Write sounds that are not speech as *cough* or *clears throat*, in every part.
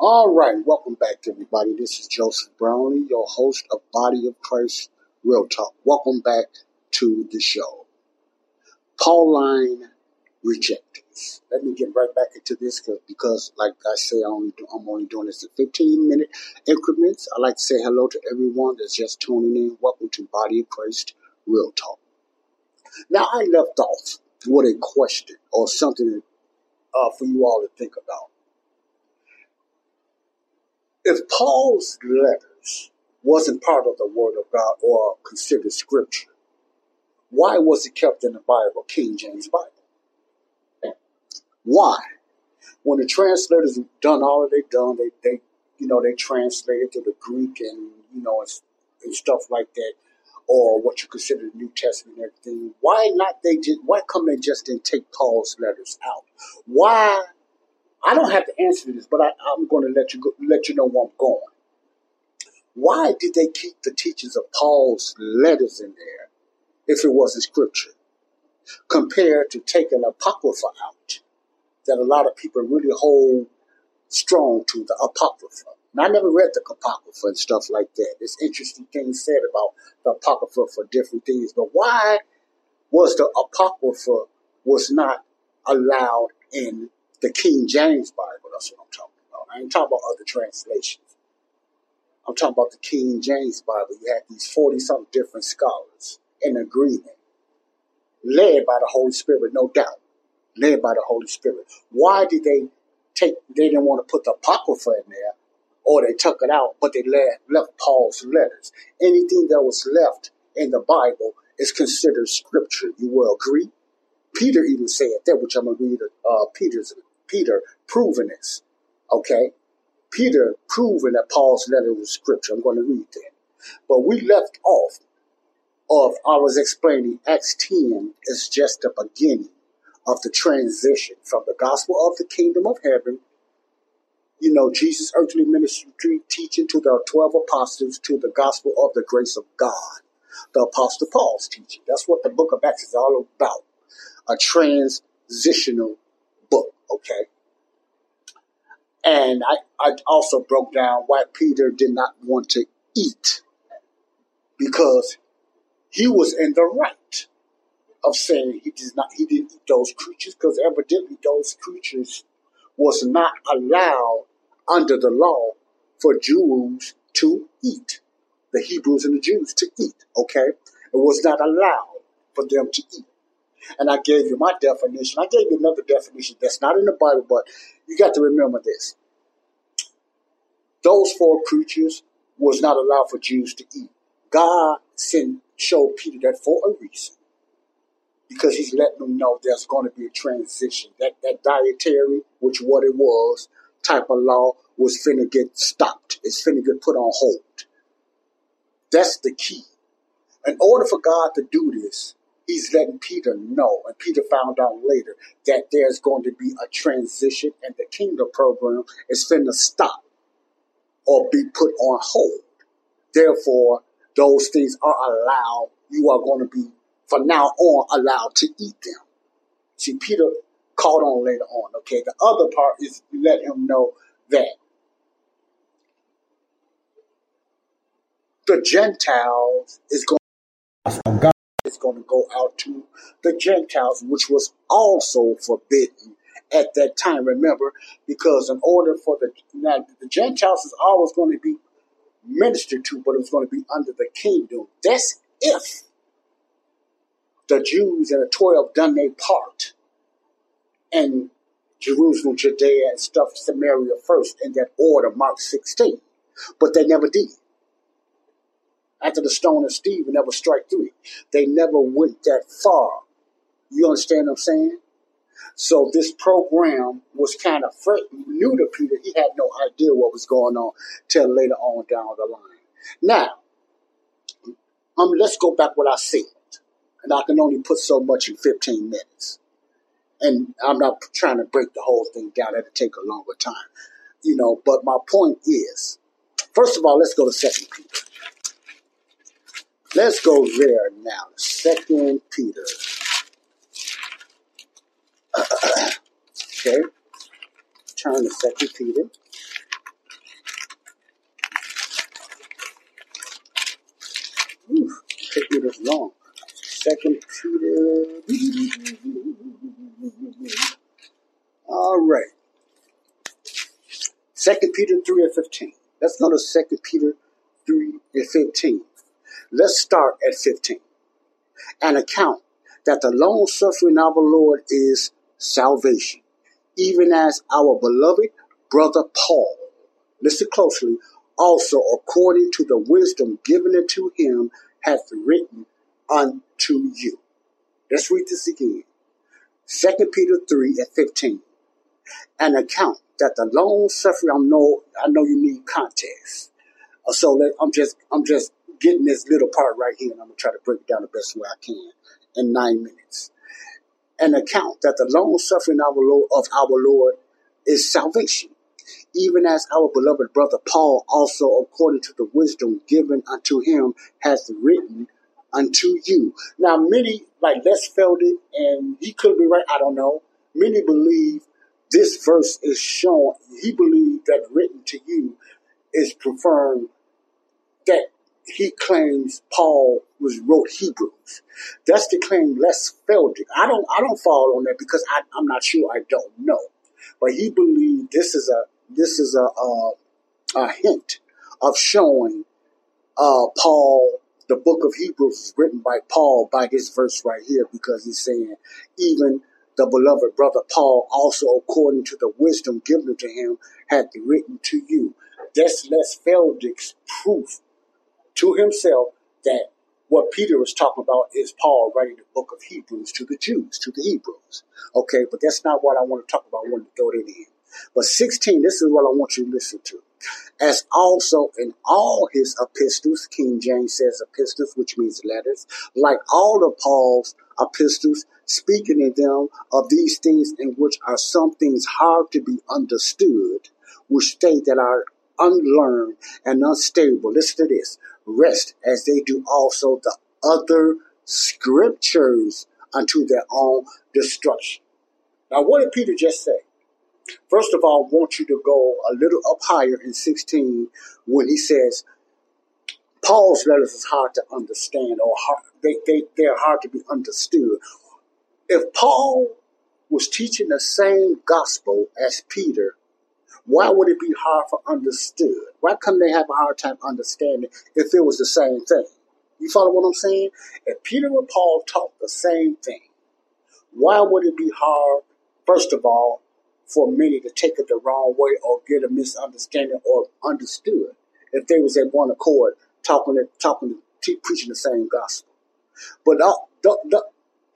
All right, welcome back, to everybody. This is Joseph Brownlee, your host of Body of Christ Real Talk. Welcome back to the show. Pauline rejectors. Let me get right back into this because, like I say, I only do, I'm only doing this in 15 minute increments. I like to say hello to everyone that's just tuning in. Welcome to Body of Christ Real Talk. Now, I left off with a question or something uh, for you all to think about. If Paul's letters wasn't part of the Word of God or considered Scripture, why was it kept in the Bible, King James Bible? Why? When the translators done all they done, they, they you know, they translated to the Greek and, you know, and, and stuff like that, or what you consider the New Testament and everything. Why not they just, why come they just didn't take Paul's letters out? Why? I don't have to answer this, but I, I'm going to let you go, let you know where I'm going. Why did they keep the teachings of Paul's letters in there if it wasn't scripture? Compared to taking Apocrypha out that a lot of people really hold strong to the Apocrypha. I never read the Apocrypha and stuff like that. There's interesting things said about the Apocrypha for different things. But why was the Apocrypha was not allowed in the King James Bible? That's what I'm talking about. I ain't talking about other translations. I'm talking about the King James Bible. You had these 40 some different scholars in agreement, led by the Holy Spirit, no doubt led by the Holy Spirit. Why did they take, they didn't want to put the Apocrypha in there, or they took it out, but they left, left Paul's letters. Anything that was left in the Bible is considered scripture. You will agree? Peter even said that, which I'm going to read uh, Peter's, Peter proving this. Okay? Peter proving that Paul's letter was scripture. I'm going to read that. But we left off of, I was explaining Acts 10 is just the beginning of the transition from the gospel of the kingdom of heaven, you know, Jesus' earthly ministry teaching to the 12 apostles to the gospel of the grace of God, the apostle Paul's teaching. That's what the book of Acts is all about. A transitional book, okay? And I, I also broke down why Peter did not want to eat because he was in the right of saying he did not he didn't eat those creatures because evidently those creatures was not allowed under the law for Jews to eat. The Hebrews and the Jews to eat, okay? It was not allowed for them to eat. And I gave you my definition. I gave you another definition that's not in the Bible, but you got to remember this. Those four creatures was not allowed for Jews to eat. God sent showed Peter that for a reason because he's letting them know there's going to be a transition. That that dietary, which what it was, type of law was finna get stopped. It's finna get put on hold. That's the key. In order for God to do this, he's letting Peter know, and Peter found out later that there's going to be a transition and the kingdom program is finna stop or be put on hold. Therefore, those things are allowed. You are going to be from now on allowed to eat them. See, Peter caught on later on. Okay, the other part is let him know that the Gentiles is going. Is going to go out to the Gentiles, which was also forbidden at that time. Remember, because in order for the now the Gentiles is always going to be ministered to, but it was going to be under the kingdom. That's if the Jews and the 12 done their part. And Jerusalem, Judea, and stuff Samaria first in that order, Mark 16. But they never did. After the stone of Stephen never strike three. They never went that far. You understand what I'm saying? So this program was kind of new to Peter. He had no idea what was going on till later on down the line. Now, um, let's go back what I said. And I can only put so much in 15 minutes. And I'm not trying to break the whole thing down. That'll take a longer time. You know, but my point is, first of all, let's go to Second Peter. Let's go there now. Second Peter. *clears throat* okay. Turn to Second Peter. Ooh, take me this long. Second Peter. All right. Second Peter 3 and 15. Let's go to Second Peter 3 and 15. Let's start at 15. An account that the long suffering of our Lord is salvation, even as our beloved brother Paul, listen closely, also according to the wisdom given unto him, hath written unto you. Let's read this again. 2 Peter 3 and 15. An account that the long suffering, I know, I know you need context. Uh, so let, I'm just, I'm just getting this little part right here and I'm to try to break it down the best way I can in nine minutes. An account that the long suffering of our Lord, of our Lord is salvation, even as our beloved brother Paul also, according to the wisdom given unto him, has written unto you. Now, many, like Les Feldick, and he could be right, I don't know. Many believe this verse is showing, he believed that written to you is preferring that he claims Paul was wrote Hebrews. That's the claim Les Feldick. I don't I don't fall on that because I, I'm not sure. I don't know, but he believed this is a this is a a, a hint of showing uh, Paul. The book of Hebrews is written by Paul by this verse right here because he's saying even the beloved brother Paul also according to the wisdom given to him hath written to you. That's Les Feldick's proof to himself that what Peter was talking about is Paul writing the book of Hebrews to the Jews, to the Hebrews. Okay, but that's not what I want to talk about. I want to throw it in. But 16, this is what I want you to listen to. As also in all his epistles, King James says epistles, which means letters, like all of Paul's epistles, speaking in them of these things in which are some things hard to be understood, which state that are unlearned and unstable. Listen to this rest as they do also the other scriptures unto their own destruction. Now, what did Peter just say? First of all, I want you to go a little up higher in 16 when he says, Paul's letters is hard to understand or hard, they, they, they're hard to be understood. If Paul was teaching the same gospel as Peter, why would it be hard for understood? Why come they have a hard time understanding if it was the same thing? You follow what I'm saying? If Peter and Paul taught the same thing, why would it be hard, first of all, for many to take it the wrong way or get a misunderstanding or understood if they was at one accord talking, talking, preaching the same gospel? But uh,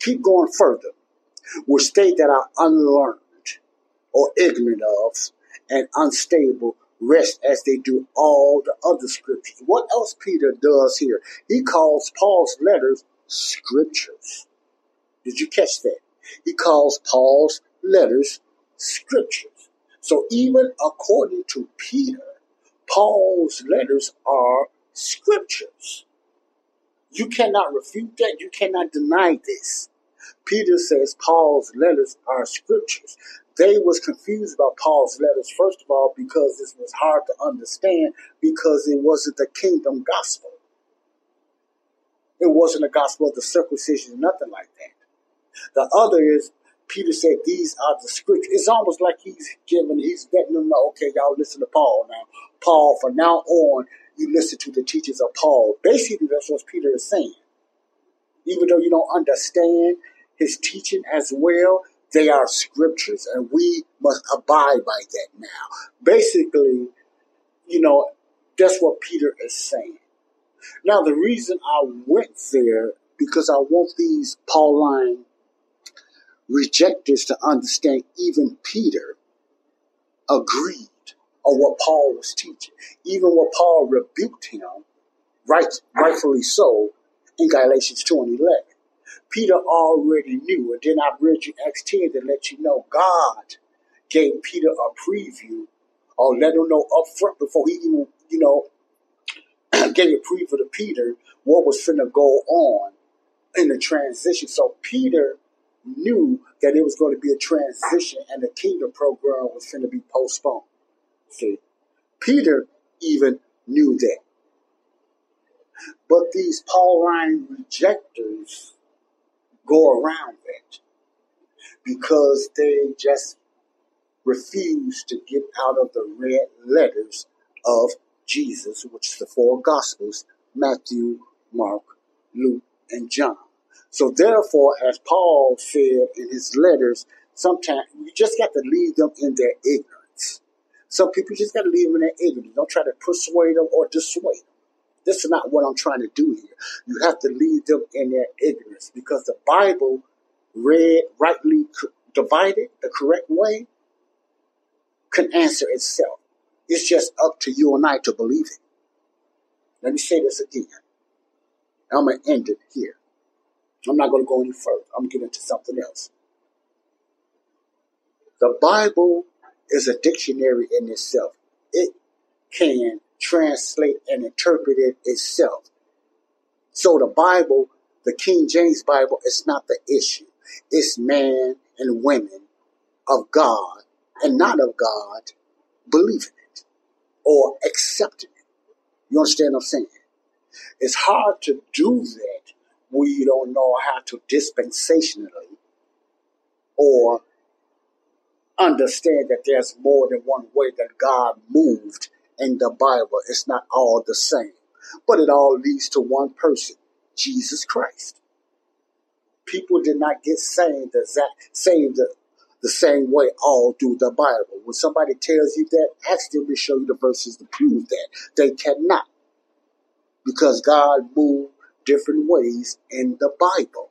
keep going further, which state that are unlearned or ignorant of and unstable rest as they do all the other scriptures. What else Peter does here? He calls Paul's letters scriptures. Did you catch that? He calls Paul's letters scriptures. So even according to Peter, Paul's letters are scriptures. You cannot refute that. You cannot deny this. Peter says Paul's letters are scriptures. They was confused about Paul's letters, first of all, because this was hard to understand because it wasn't the kingdom gospel. It wasn't a gospel of the circumcision, nothing like that. The other is Peter said these are the scriptures. It's almost like he's giving, he's letting them know, okay, y'all listen to Paul now. Paul, from now on, you listen to the teachings of Paul. Basically, that's what Peter is saying. Even though you don't understand his teaching as well, they are scriptures, and we must abide by that now. Basically, you know, that's what Peter is saying. Now, the reason I went there because I want these Pauline rejectors to understand even Peter agreed on what Paul was teaching. Even what Paul rebuked him, right, rightfully so, in Galatians 2 and 11. Peter already knew, and then I read you Acts 10 to let you know God gave Peter a preview or let him know up front before he even, you know, *clears throat* gave a preview to Peter what was finna go on in the transition. So Peter knew that it was going to be a transition and the kingdom program was going to be postponed. See, Peter even knew that. But these Pauline rejectors go around that because they just refuse to get out of the red letters of Jesus, which is the four Gospels Matthew, Mark, Luke, and John. So, therefore, as Paul said in his letters, sometimes you just got to leave them in their ignorance. Some people just got to leave them in their ignorance. Don't try to persuade them or dissuade them. This is not what I'm trying to do here. You have to leave them in their ignorance because the Bible, read rightly divided the correct way, can answer itself. It's just up to you and I to believe it. Let me say this again. I'm going to end it here. I'm not going to go any further. I'm getting to something else. The Bible is a dictionary in itself. It can translate and interpret it itself. So the Bible, the King James Bible, is not the issue. It's man and women of God and not of God believing it or accepting it. You understand what I'm saying? It's hard to do that you don't know how to dispensationally or understand that there's more than one way that God moved in the Bible. It's not all the same, but it all leads to one person, Jesus Christ. People did not get saved the, saved the, the same way all through the Bible. When somebody tells you that, ask them to show you the verses to prove that. They cannot because God moved different ways in the Bible,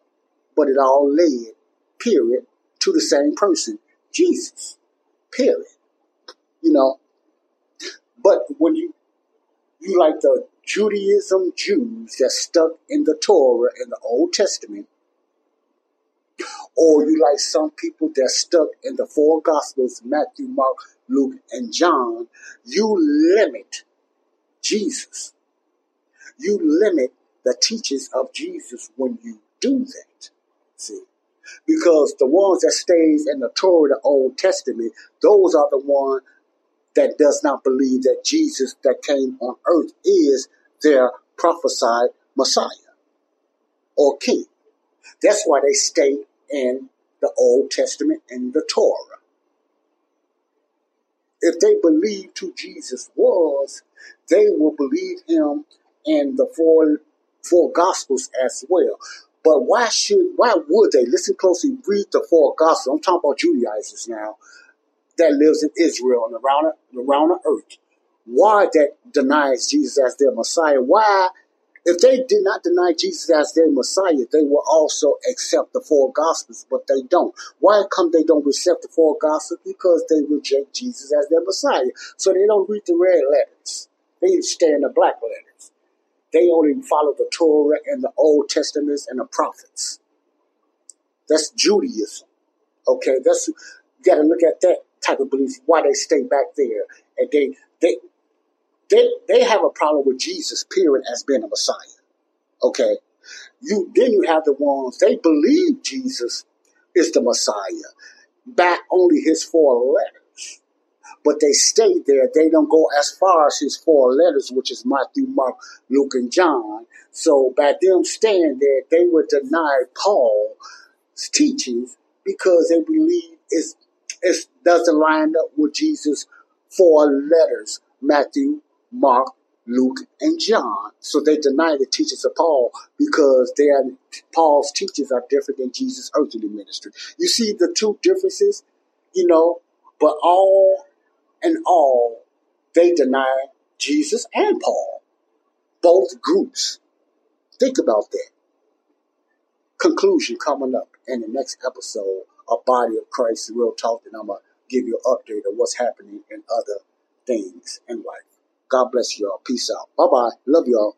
but it all led, period, to the same person, Jesus, period. You know, but when you you like the Judaism Jews that stuck in the Torah and the Old Testament, or you like some people that stuck in the four Gospels Matthew, Mark, Luke, and John, you limit Jesus you limit the teachings of Jesus when you do that. See? Because the ones that stays in the Torah, the Old Testament, those are the one that does not believe that Jesus that came on earth is their prophesied Messiah or King. That's why they stay in the Old Testament and the Torah. If they believed who Jesus was, they will believe him and the four four gospels as well. But why should why would they listen closely? Read the four gospels. I'm talking about Judaizers now that lives in Israel and around around the earth. Why that denies Jesus as their Messiah? Why, if they did not deny Jesus as their Messiah, they will also accept the four Gospels, but they don't. Why come they don't accept the four Gospels? Because they reject Jesus as their Messiah. So they don't read the red letters. They stay in the black letters. They only follow the Torah and the Old Testaments and the prophets. That's Judaism. Okay, that's you got to look at that type of belief. Why they stay back there and they they they they have a problem with Jesus, period, as being a Messiah. Okay, you then you have the ones they believe Jesus is the Messiah, back only his four letters but they stay there. They don't go as far as his four letters, which is Matthew, Mark, Luke, and John. So by them staying there, they would deny Paul's teachings because they believe it's, it doesn't line up with Jesus' four letters, Matthew, Mark, Luke, and John. So they deny the teachings of Paul because they are, Paul's teachings are different than Jesus' earthly ministry. You see the two differences, you know, but all and all, they deny Jesus and Paul. Both groups. Think about that. Conclusion coming up in the next episode a body of Christ, real talk, and I'm going to give you an update of what's happening in other things in life. God bless you all. Peace out. Bye bye. Love you all.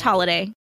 holiday.